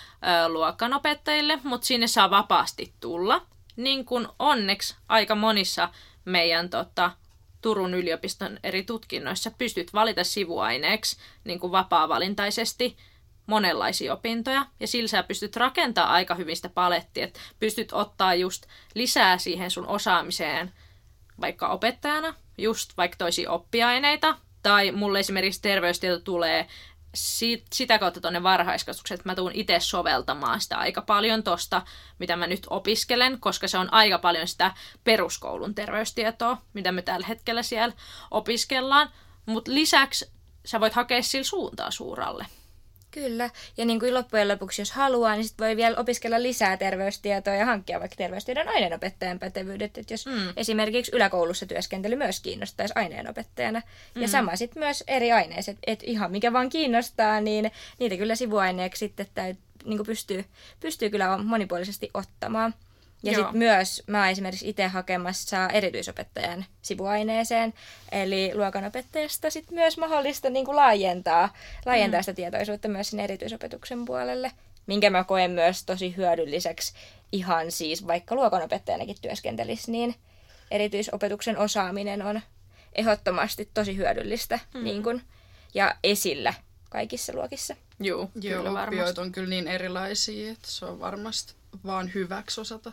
ö, luokkanopettajille, mutta sinne saa vapaasti tulla. Niin kuin onneksi aika monissa meidän tota, Turun yliopiston eri tutkinnoissa pystyt valita sivuaineeksi niin kuin vapaa-valintaisesti monenlaisia opintoja, ja sillä sä pystyt rakentaa aika hyvin sitä palettia, että pystyt ottaa just lisää siihen sun osaamiseen vaikka opettajana, just vaikka toisia oppiaineita, tai mulle esimerkiksi terveystieto tulee sit, sitä kautta tuonne varhaiskasvatukseen, että mä tuun itse soveltamaan sitä aika paljon tosta, mitä mä nyt opiskelen, koska se on aika paljon sitä peruskoulun terveystietoa, mitä me tällä hetkellä siellä opiskellaan. Mutta lisäksi sä voit hakea sillä suuntaa suuralle. Kyllä, ja niin kuin loppujen lopuksi, jos haluaa, niin sit voi vielä opiskella lisää terveystietoa ja hankkia vaikka terveystiedon aineenopettajan pätevyydet. Että jos mm. esimerkiksi yläkoulussa työskentely myös kiinnostaisi aineenopettajana. Mm. Ja sama sitten myös eri aineiset, että ihan mikä vaan kiinnostaa, niin niitä kyllä sivuaineeksi sitten täyt, niin pystyy, pystyy kyllä monipuolisesti ottamaan. Ja sitten myös mä oon esimerkiksi itse hakemassa erityisopettajan sivuaineeseen, eli luokanopettajasta sitten myös mahdollista niin kuin laajentaa, laajentaa mm. sitä tietoisuutta myös sinne erityisopetuksen puolelle, minkä mä koen myös tosi hyödylliseksi ihan siis vaikka luokanopettajanakin työskentelisi, niin erityisopetuksen osaaminen on ehdottomasti tosi hyödyllistä mm. niin kuin, ja esillä kaikissa luokissa. Joo, Joo kyllä varmasti. on kyllä niin erilaisia, että se on varmasti vaan hyväksi osata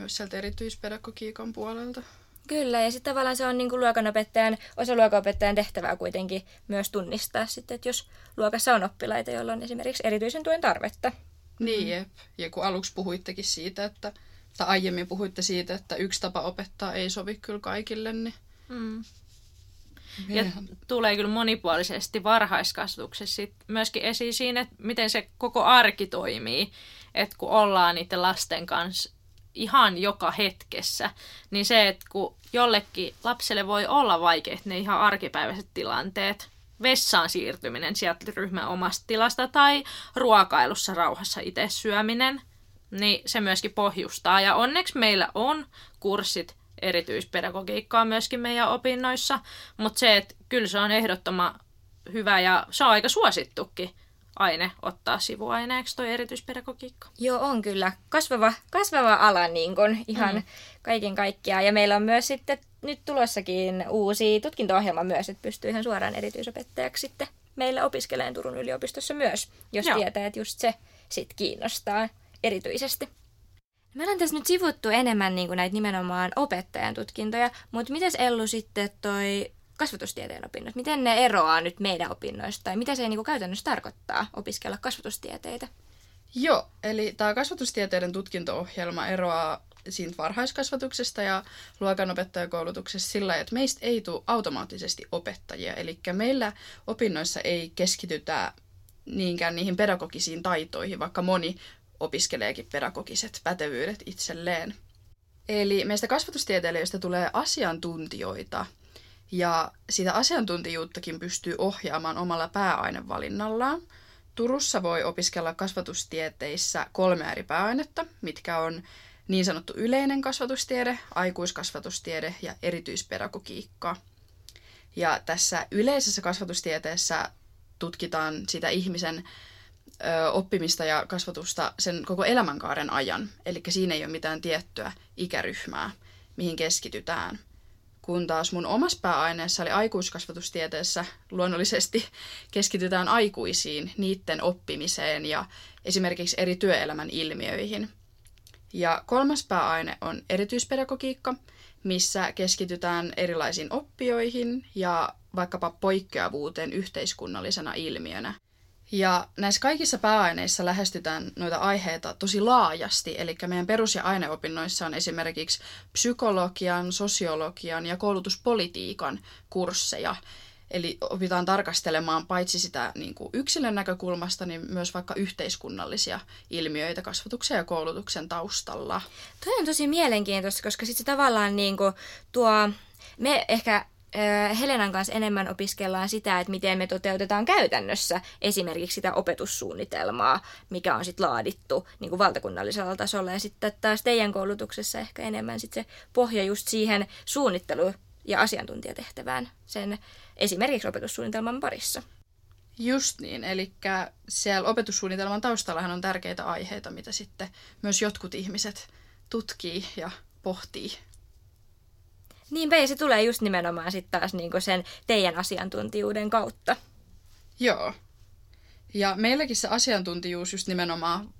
myös sieltä erityispedagogiikan puolelta. Kyllä, ja sitten tavallaan se on niin kuin luokanopettajan, osa luokanopettajan tehtävää kuitenkin myös tunnistaa sitten, että jos luokassa on oppilaita, joilla on esimerkiksi erityisen tuen tarvetta. Niin, jep. Ja kun aluksi puhuittekin siitä, että, tai aiemmin puhuitte siitä, että yksi tapa opettaa ei sovi kyllä kaikille, niin... Mm. Ja tulee kyllä monipuolisesti varhaiskasvatuksessa myöskin esiin siinä, että miten se koko arki toimii. Että kun ollaan niiden lasten kanssa ihan joka hetkessä, niin se, että kun jollekin lapselle voi olla vaikeat ne ihan arkipäiväiset tilanteet, vessaan siirtyminen sieltä ryhmän omasta tilasta tai ruokailussa rauhassa itse syöminen, niin se myöskin pohjustaa. Ja onneksi meillä on kurssit erityispedagogiikkaa myöskin meidän opinnoissa, mutta se, että kyllä se on ehdottoman hyvä ja se on aika suosittukin aine ottaa sivuaineeksi toi erityispedagogiikka. Joo, on kyllä. Kasvava, kasvava ala niin kun, ihan mm. kaiken kaikkiaan. Ja meillä on myös sitten nyt tulossakin uusi tutkinto-ohjelma myös, että pystyy ihan suoraan erityisopettajaksi sitten meillä opiskeleen Turun yliopistossa myös, jos Joo. tietää, että just se sit kiinnostaa erityisesti. Me ollaan tässä nyt sivuttu enemmän niin kuin näitä nimenomaan opettajan tutkintoja, mutta miten Ellu sitten toi kasvatustieteen opinnot? Miten ne eroaa nyt meidän opinnoista tai mitä se niin kuin käytännössä tarkoittaa opiskella kasvatustieteitä? Joo, eli tämä kasvatustieteiden tutkinto-ohjelma eroaa siitä varhaiskasvatuksesta ja luokanopettajakoulutuksesta sillä että meistä ei tule automaattisesti opettajia. Eli meillä opinnoissa ei keskitytä niinkään niihin pedagogisiin taitoihin, vaikka moni opiskeleekin pedagogiset pätevyydet itselleen. Eli meistä kasvatustieteilijöistä tulee asiantuntijoita, ja sitä asiantuntijuuttakin pystyy ohjaamaan omalla pääainevalinnallaan. Turussa voi opiskella kasvatustieteissä kolme eri pääainetta, mitkä on niin sanottu yleinen kasvatustiede, aikuiskasvatustiede ja erityispedagogiikka. Ja tässä yleisessä kasvatustieteessä tutkitaan sitä ihmisen ö, oppimista ja kasvatusta sen koko elämänkaaren ajan. Eli siinä ei ole mitään tiettyä ikäryhmää, mihin keskitytään. Kun taas mun omassa pääaineessa eli aikuiskasvatustieteessä luonnollisesti keskitytään aikuisiin, niiden oppimiseen ja esimerkiksi eri työelämän ilmiöihin. Ja kolmas pääaine on erityispedagogiikka, missä keskitytään erilaisiin oppijoihin ja vaikkapa poikkeavuuteen yhteiskunnallisena ilmiönä. Ja näissä kaikissa pääaineissa lähestytään noita aiheita tosi laajasti, eli meidän perus- ja aineopinnoissa on esimerkiksi psykologian, sosiologian ja koulutuspolitiikan kursseja. Eli opitaan tarkastelemaan paitsi sitä niin kuin yksilön näkökulmasta, niin myös vaikka yhteiskunnallisia ilmiöitä kasvatuksen ja koulutuksen taustalla. Toi on tosi mielenkiintoista, koska sitten se tavallaan niin kuin tuo, me ehkä Helenan kanssa enemmän opiskellaan sitä, että miten me toteutetaan käytännössä esimerkiksi sitä opetussuunnitelmaa, mikä on sitten laadittu niin kuin valtakunnallisella tasolla. Ja sitten taas teidän koulutuksessa ehkä enemmän sit se pohja just siihen suunnittelu- ja asiantuntijatehtävään sen esimerkiksi opetussuunnitelman parissa. Just niin, eli siellä opetussuunnitelman taustallahan on tärkeitä aiheita, mitä sitten myös jotkut ihmiset tutkii ja pohtii Niinpä, ja se tulee just nimenomaan sitten taas niinku sen teidän asiantuntijuuden kautta. Joo. Ja meilläkin se asiantuntijuus just nimenomaan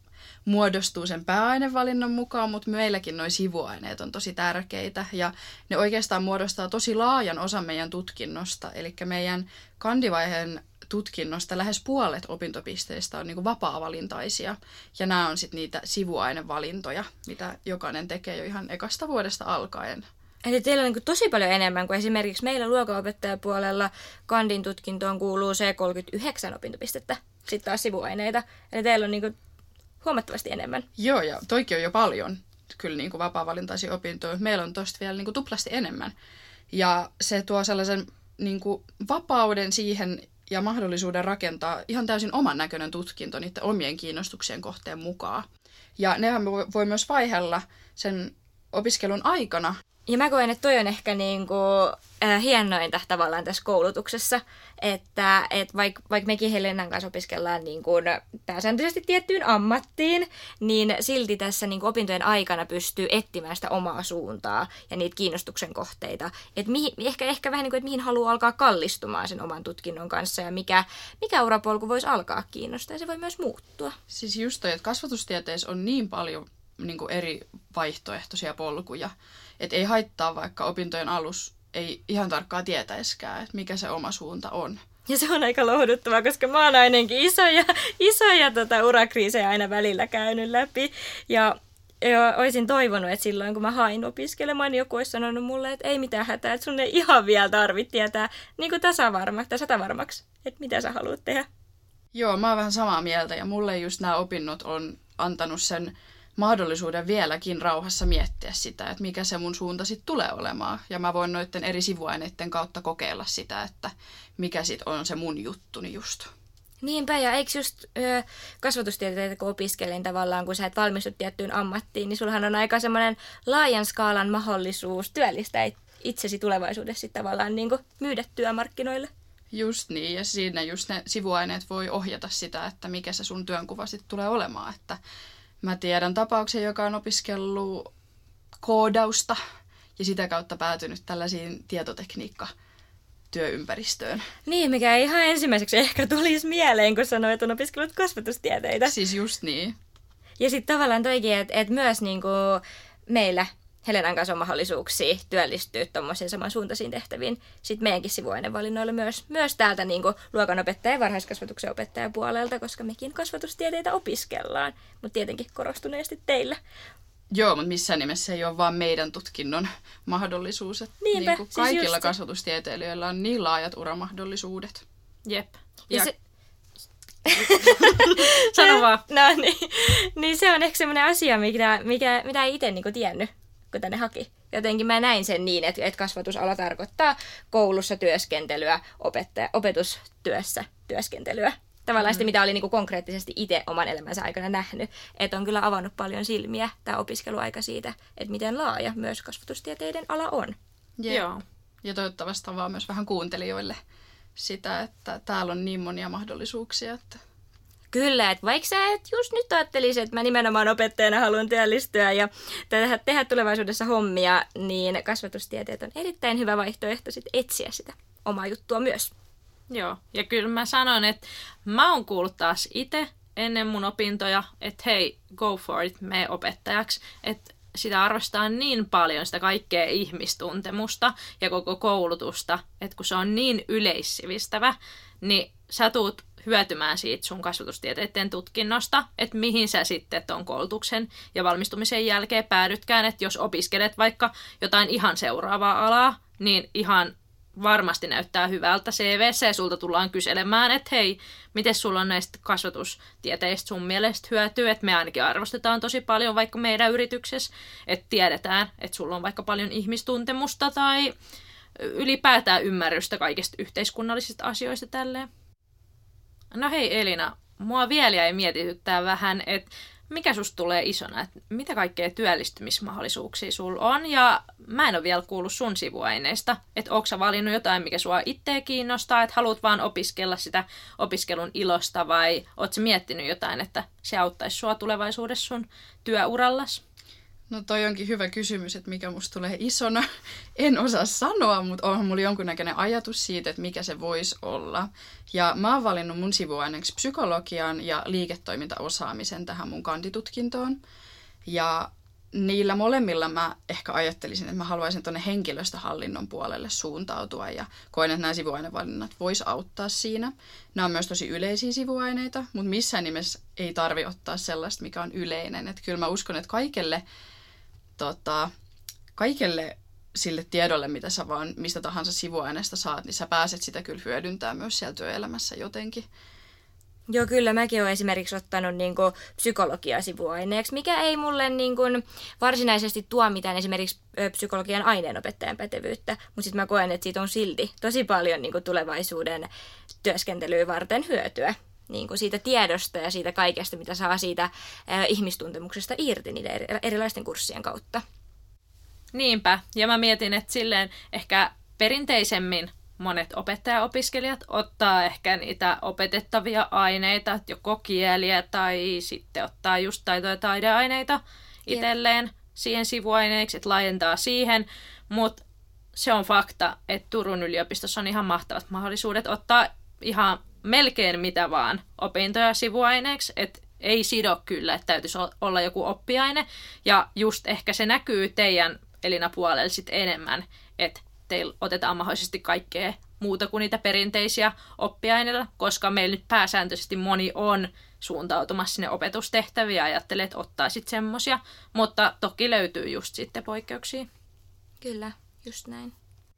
muodostuu sen pääainevalinnan mukaan, mutta meilläkin nuo sivuaineet on tosi tärkeitä ja ne oikeastaan muodostaa tosi laajan osan meidän tutkinnosta. Eli meidän kandivaiheen tutkinnosta lähes puolet opintopisteistä on niin vapaa-valintaisia ja nämä on sitten niitä sivuainevalintoja, mitä jokainen tekee jo ihan ekasta vuodesta alkaen. Eli teillä on niin tosi paljon enemmän kuin esimerkiksi meillä luokanopettajapuolella kandin tutkintoon kuuluu C39 opintopistettä, sitten taas sivuaineita. Eli teillä on niin huomattavasti enemmän. Joo, ja toikin on jo paljon kyllä niin vapaa-valintaisia opintoja. Meillä on tosta vielä niin kuin tuplasti enemmän. Ja se tuo sellaisen niin kuin vapauden siihen ja mahdollisuuden rakentaa ihan täysin oman näköinen tutkinto niiden omien kiinnostuksien kohteen mukaan. Ja nehän voi myös vaihella sen opiskelun aikana ja mä koen, että toi on ehkä niinku, äh, hienointa tavallaan tässä koulutuksessa, että et vaikka vaik mekin Helenan kanssa opiskellaan niinku, pääsääntöisesti tiettyyn ammattiin, niin silti tässä niinku, opintojen aikana pystyy etsimään sitä omaa suuntaa ja niitä kiinnostuksen kohteita. Et mihin, ehkä, ehkä vähän niin kuin, että mihin haluaa alkaa kallistumaan sen oman tutkinnon kanssa ja mikä, mikä urapolku voisi alkaa kiinnostaa ja se voi myös muuttua. Siis just toi, että kasvatustieteessä on niin paljon niin kuin eri vaihtoehtoisia polkuja, että ei haittaa vaikka opintojen alus ei ihan tarkkaan tietäiskään, että mikä se oma suunta on. Ja se on aika lohduttavaa, koska mä oon ainakin isoja, isoja tota, urakriisejä aina välillä käynyt läpi. Ja ja olisin toivonut, että silloin kun mä hain opiskelemaan, niin joku olisi sanonut mulle, että ei mitään hätää, että sun ei ihan vielä tarvitse tietää niin kuin tasavarma, tai satavarmaksi, että mitä sä haluat tehdä. Joo, mä oon vähän samaa mieltä ja mulle just nämä opinnot on antanut sen mahdollisuuden vieläkin rauhassa miettiä sitä, että mikä se mun suunta sitten tulee olemaan. Ja mä voin noiden eri sivuaineiden kautta kokeilla sitä, että mikä sitten on se mun juttuni just. Niinpä, ja eikö just ö, kasvatustieteitä kun opiskelin tavallaan, kun sä et valmistu tiettyyn ammattiin, niin sullahan on aika semmoinen laajan skaalan mahdollisuus työllistää itsesi tulevaisuudessa tavallaan niin kuin myydä työmarkkinoille. Just niin, ja siinä just ne sivuaineet voi ohjata sitä, että mikä se sun työnkuva sitten tulee olemaan, että Mä tiedän tapauksen, joka on opiskellut koodausta ja sitä kautta päätynyt tällaisiin tietotekniikka työympäristöön. Niin, mikä ei ihan ensimmäiseksi ehkä tulisi mieleen, kun sanoit, että on opiskellut kasvatustieteitä. Siis just niin. Ja sitten tavallaan toikin, että et myös niinku meillä Helenan kanssa on mahdollisuuksia työllistyä tuommoisiin samansuuntaisiin tehtäviin sitten meidänkin sivuainevalinnoilla myös, myös täältä niin luokanopettaja ja varhaiskasvatuksen opettajan puolelta, koska mekin kasvatustieteitä opiskellaan, mutta tietenkin korostuneesti teillä. Joo, mutta missään nimessä ei ole vaan meidän tutkinnon mahdollisuus. Että Niinpä, niin kuin kaikilla siis kasvatustieteilijöillä on niin laajat uramahdollisuudet. Jep. Ja, ja se, Sano vaan. No niin, niin se on ehkä semmoinen asia, mikä, mikä, mitä ei itse niinku tiennyt, kun tänne haki. Jotenkin mä näin sen niin, että, että kasvatusala tarkoittaa koulussa työskentelyä, opettaja, opetustyössä työskentelyä. Tavallaan mm. sitä, mitä oli niinku konkreettisesti itse oman elämänsä aikana nähnyt. Että on kyllä avannut paljon silmiä tämä opiskeluaika siitä, että miten laaja myös kasvatustieteiden ala on. Yeah. Joo. Ja toivottavasti avaa myös vähän kuuntelijoille sitä, että täällä on niin monia mahdollisuuksia, että Kyllä, että vaikka sä et just nyt ajattelisi, että mä nimenomaan opettajana haluan työllistyä ja tehdä, tehdä tulevaisuudessa hommia, niin kasvatustieteet on erittäin hyvä vaihtoehto sit etsiä sitä omaa juttua myös. Joo, ja kyllä mä sanon, että mä oon kuullut taas itse ennen mun opintoja, että hei, go for it, me opettajaksi. Että sitä arvostaa niin paljon, sitä kaikkea ihmistuntemusta ja koko koulutusta, että kun se on niin yleissivistävä, niin sä tuut hyötymään siitä sun kasvatustieteiden tutkinnosta, että mihin sä sitten tuon koulutuksen ja valmistumisen jälkeen päädytkään, että jos opiskelet vaikka jotain ihan seuraavaa alaa, niin ihan varmasti näyttää hyvältä CVC ja sulta tullaan kyselemään, että hei, miten sulla on näistä kasvatustieteistä sun mielestä hyötyä, että me ainakin arvostetaan tosi paljon vaikka meidän yrityksessä, että tiedetään, että sulla on vaikka paljon ihmistuntemusta tai ylipäätään ymmärrystä kaikista yhteiskunnallisista asioista tälleen. No hei Elina, mua vielä jäi mietityttää vähän, että mikä susta tulee isona, että mitä kaikkea työllistymismahdollisuuksia sulla on, ja mä en ole vielä kuullut sun sivuaineista, että onko valinnut jotain, mikä sua itseä kiinnostaa, että haluat vaan opiskella sitä opiskelun ilosta, vai oot miettinyt jotain, että se auttaisi sua tulevaisuudessa sun työurallas? No toi onkin hyvä kysymys, että mikä musta tulee isona. En osaa sanoa, mutta onhan mulla jonkunnäköinen ajatus siitä, että mikä se voisi olla. Ja mä oon valinnut mun sivuaineeksi psykologian ja liiketoimintaosaamisen tähän mun kanditutkintoon. Ja niillä molemmilla mä ehkä ajattelisin, että mä haluaisin tuonne henkilöstöhallinnon puolelle suuntautua ja koen, että nämä sivuainevalinnat vois auttaa siinä. Nämä on myös tosi yleisiä sivuaineita, mutta missään nimessä ei tarvi ottaa sellaista, mikä on yleinen. Että kyllä mä uskon, että kaikelle tota, kaikelle sille tiedolle, mitä sä vaan mistä tahansa sivuaineesta saat, niin sä pääset sitä kyllä hyödyntämään myös siellä työelämässä jotenkin. Joo, kyllä. Mäkin olen esimerkiksi ottanut niin kuin, psykologia sivuaineeksi, mikä ei mulle niin kuin, varsinaisesti tuo mitään esimerkiksi psykologian aineenopettajan pätevyyttä, mutta sitten mä koen, että siitä on silti tosi paljon niin kuin, tulevaisuuden työskentelyä varten hyötyä niin kuin siitä tiedosta ja siitä kaikesta, mitä saa siitä ää, ihmistuntemuksesta irti niiden eri, erilaisten kurssien kautta. Niinpä, ja mä mietin, että silleen ehkä perinteisemmin monet opettajaopiskelijat ottaa ehkä niitä opetettavia aineita, joko kieliä tai sitten ottaa just taito- ja taideaineita itselleen siihen sivuaineeksi, että laajentaa siihen, mutta se on fakta, että Turun yliopistossa on ihan mahtavat mahdollisuudet ottaa ihan melkein mitä vaan opintoja sivuaineeksi, että ei sido kyllä, että täytyisi olla joku oppiaine. Ja just ehkä se näkyy teidän Elina puolella sitten enemmän, että teillä otetaan mahdollisesti kaikkea muuta kuin niitä perinteisiä oppiaineita, koska meillä nyt pääsääntöisesti moni on suuntautumassa sinne opetustehtäviä ja ajattelee, että ottaa sitten semmosia, mutta toki löytyy just sitten poikkeuksia. Kyllä, just näin.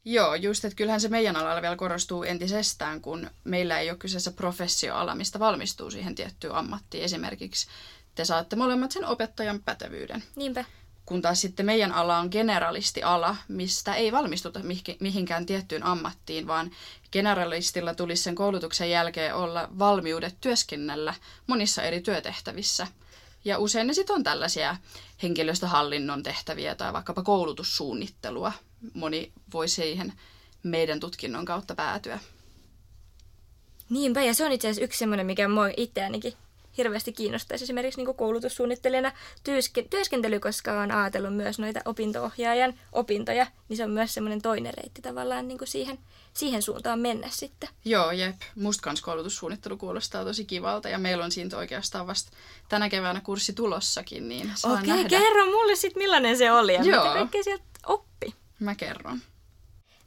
Joo, just, että kyllähän se meidän alalla vielä korostuu entisestään, kun meillä ei ole kyseessä professioala, mistä valmistuu siihen tiettyyn ammattiin. Esimerkiksi te saatte molemmat sen opettajan pätevyyden. Niinpä. Kun taas sitten meidän ala on generalistiala, mistä ei valmistuta mihinkään tiettyyn ammattiin, vaan generalistilla tulisi sen koulutuksen jälkeen olla valmiudet työskennellä monissa eri työtehtävissä. Ja usein ne sitten on tällaisia henkilöstöhallinnon tehtäviä tai vaikkapa koulutussuunnittelua, moni voi siihen meidän tutkinnon kautta päätyä. Niinpä, ja se on itse asiassa yksi semmoinen, mikä mua itseänikin hirveästi kiinnostaisi esimerkiksi niin koulutussuunnittelijana työske- työskentely, koska olen ajatellut myös noita opintoohjaajan opintoja, niin se on myös semmoinen toinen reitti tavallaan niin kuin siihen, siihen suuntaan mennä sitten. Joo, jep. Musta kans koulutussuunnittelu kuulostaa tosi kivalta ja meillä on siitä oikeastaan vasta tänä keväänä kurssi tulossakin, niin Okei, nähdä. kerro mulle sitten millainen se oli ja Joo. mitä kaikkea sieltä oppi. Mä kerron.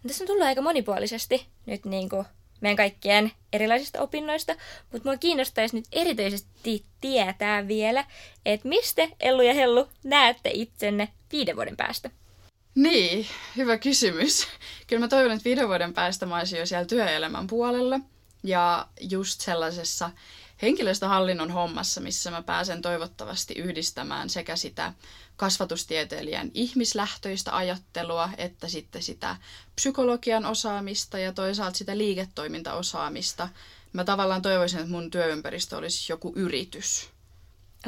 No, Tässä on tullut aika monipuolisesti nyt niin kuin meidän kaikkien erilaisista opinnoista, mutta mua kiinnostaisi nyt erityisesti tietää vielä, että mistä Ellu ja Hellu näette itsenne viiden vuoden päästä? Niin, hyvä kysymys. Kyllä mä toivon, että viiden vuoden päästä mä olisin jo siellä työelämän puolella ja just sellaisessa henkilöstöhallinnon hommassa, missä mä pääsen toivottavasti yhdistämään sekä sitä kasvatustieteilijän ihmislähtöistä ajattelua, että sitten sitä psykologian osaamista ja toisaalta sitä liiketoimintaosaamista. Mä tavallaan toivoisin, että mun työympäristö olisi joku yritys.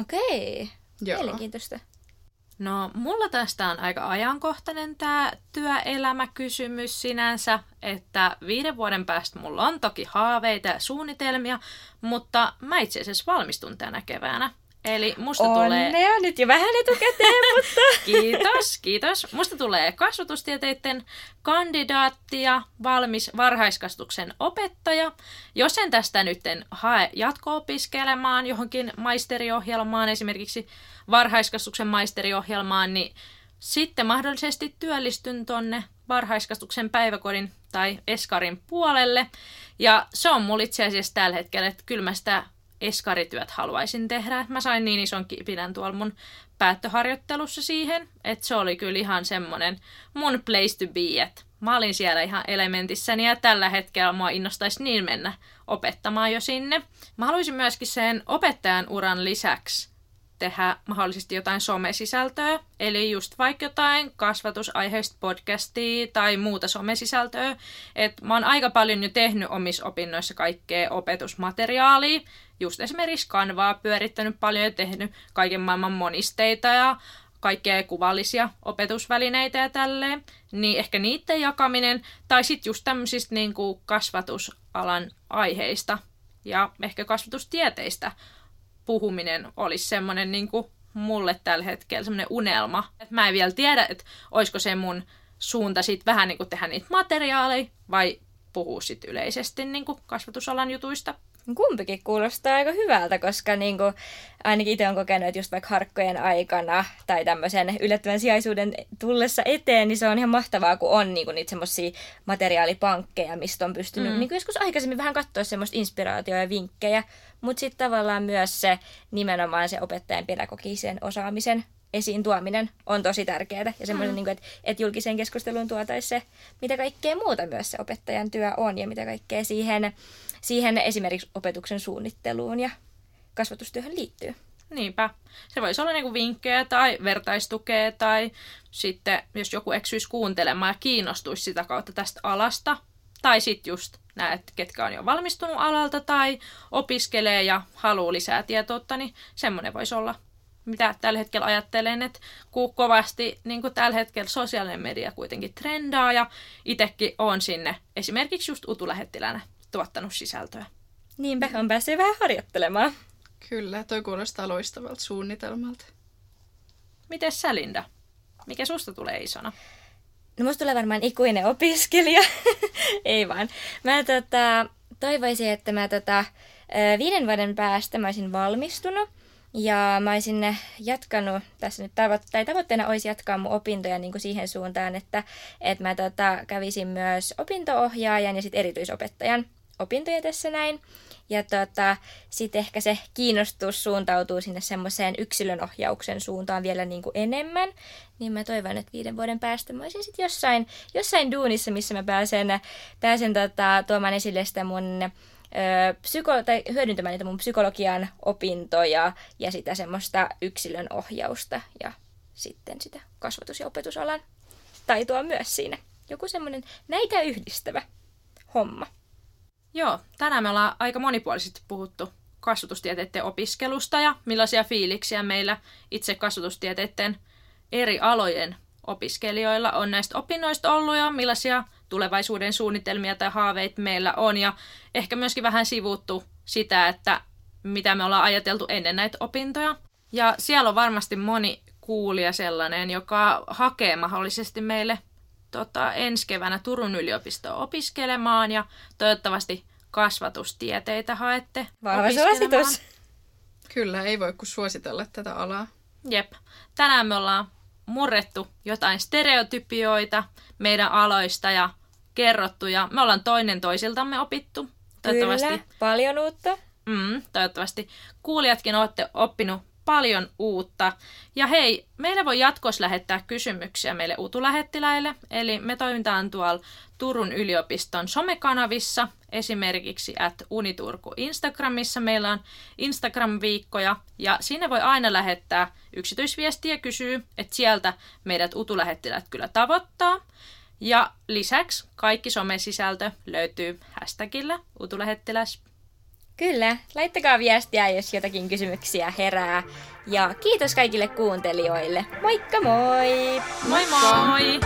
Okei, Joo. mielenkiintoista. No, mulla tästä on aika ajankohtainen tämä työelämäkysymys sinänsä, että viiden vuoden päästä mulla on toki haaveita ja suunnitelmia, mutta mä itse asiassa valmistun tänä keväänä. Eli musta tulee... Onnea, nyt jo vähän etukäteen, mutta... Kiitos, kiitos. Musta tulee kasvatustieteiden kandidaatti ja valmis varhaiskasvatuksen opettaja. Jos en tästä nyt hae jatko-opiskelemaan johonkin maisteriohjelmaan, esimerkiksi varhaiskasvatuksen maisteriohjelmaan, niin sitten mahdollisesti työllistyn tonne varhaiskasvatuksen päiväkodin tai eskarin puolelle. Ja se on mulla itse asiassa tällä hetkellä, että kyllä mä sitä eskarityöt haluaisin tehdä. Mä sain niin ison kipinän tuolla mun päättöharjoittelussa siihen, että se oli kyllä ihan semmonen mun place to be, että mä olin siellä ihan elementissäni ja tällä hetkellä mua innostaisi niin mennä opettamaan jo sinne. Mä haluaisin myöskin sen opettajan uran lisäksi tehdä mahdollisesti jotain somesisältöä, eli just vaikka jotain kasvatusaiheista podcastia tai muuta somesisältöä. Et mä oon aika paljon jo tehnyt omissa opinnoissa kaikkea opetusmateriaalia, just esimerkiksi kanvaa pyörittänyt paljon ja tehnyt kaiken maailman monisteita ja kaikkea kuvallisia opetusvälineitä ja tälleen, niin ehkä niiden jakaminen, tai sitten just tämmöisistä niin kuin kasvatusalan aiheista ja ehkä kasvatustieteistä puhuminen olisi semmoinen niin mulle tällä hetkellä semmoinen unelma. Et mä en vielä tiedä, että olisiko se mun suunta sitten vähän niin kuin tehdä niitä materiaaleja vai puhua sitten yleisesti niin kuin kasvatusalan jutuista. Kumpikin kuulostaa aika hyvältä, koska niin kuin, ainakin itse olen kokenut, että just vaikka harkkojen aikana tai tämmöisen yllättävän sijaisuuden tullessa eteen, niin se on ihan mahtavaa, kun on niin kuin, niitä semmoisia materiaalipankkeja, mistä on pystynyt mm. niin kuin joskus aikaisemmin vähän katsoa semmoista inspiraatioa ja vinkkejä, mutta sitten tavallaan myös se nimenomaan se opettajan pedagogisen osaamisen esiin tuominen on tosi tärkeää. Ja semmoinen, mm. niin että, että julkiseen keskusteluun tuotaisi se, mitä kaikkea muuta myös se opettajan työ on ja mitä kaikkea siihen, siihen esimerkiksi opetuksen suunnitteluun ja kasvatustyöhön liittyy. Niinpä. Se voisi olla niinku vinkkejä tai vertaistukea tai sitten jos joku eksyisi kuuntelemaan ja kiinnostuisi sitä kautta tästä alasta. Tai sitten just näet, ketkä on jo valmistunut alalta tai opiskelee ja haluaa lisää tietoutta, niin semmoinen voisi olla mitä tällä hetkellä ajattelen, että kun kovasti niin kuin tällä hetkellä sosiaalinen media kuitenkin trendaa ja itsekin on sinne esimerkiksi just utulähettilänä tuottanut sisältöä. Niinpä, on päässyt vähän harjoittelemaan. Kyllä, toi kuulostaa loistavalta suunnitelmalta. Miten sä, Linda? Mikä susta tulee isona? No musta tulee varmaan ikuinen opiskelija. Ei vaan. Mä tota, toivoisin, että mä tota, viiden vuoden päästä mä olisin valmistunut. Ja mä olisin jatkanut, tässä nyt tavo- tai tavoitteena olisi jatkaa mun opintoja niin kuin siihen suuntaan, että, että mä tota, kävisin myös opintoohjaajan ja sitten erityisopettajan opintoja tässä näin. Ja tota, sitten ehkä se kiinnostus suuntautuu sinne semmoiseen yksilönohjauksen suuntaan vielä niin kuin enemmän. Niin mä toivon, että viiden vuoden päästä mä olisin sitten jossain, jossain duunissa, missä mä pääsen, pääsen tota, tuomaan esille sitä mun psyko- tai hyödyntämään niitä mun psykologian opintoja ja sitä semmoista yksilön ohjausta ja sitten sitä kasvatus- ja opetusalan taitoa myös siinä. Joku semmoinen näitä yhdistävä homma. Joo, tänään me ollaan aika monipuolisesti puhuttu kasvatustieteiden opiskelusta ja millaisia fiiliksiä meillä itse kasvatustieteiden eri alojen opiskelijoilla on näistä opinnoista ollut ja millaisia tulevaisuuden suunnitelmia tai haaveita meillä on. Ja ehkä myöskin vähän sivuttu sitä, että mitä me ollaan ajateltu ennen näitä opintoja. Ja siellä on varmasti moni kuulija sellainen, joka hakee mahdollisesti meille tota, ensi keväänä Turun yliopistoon opiskelemaan ja toivottavasti kasvatustieteitä haette Vahva suositus. Kyllä, ei voi kuin suositella tätä alaa. Jep. Tänään me ollaan murrettu jotain stereotypioita meidän aloista ja kerrottu ja me ollaan toinen toisiltamme opittu. Toivottavasti, Kyllä, paljon uutta. Mm, toivottavasti kuulijatkin olette oppinut paljon uutta. Ja hei, meillä voi jatkossa lähettää kysymyksiä meille utulähettiläille. Eli me toimitaan tuolla Turun yliopiston somekanavissa. esimerkiksi at Uniturku Instagramissa. Meillä on Instagram-viikkoja ja sinne voi aina lähettää yksityisviestiä ja kysyä, että sieltä meidät utulähettilät kyllä tavoittaa. Ja lisäksi kaikki somesisältö löytyy hashtagillä utulähettiläs. Kyllä, laittakaa viestiä, jos jotakin kysymyksiä herää. Ja kiitos kaikille kuuntelijoille. Moikka moi! Moi moi!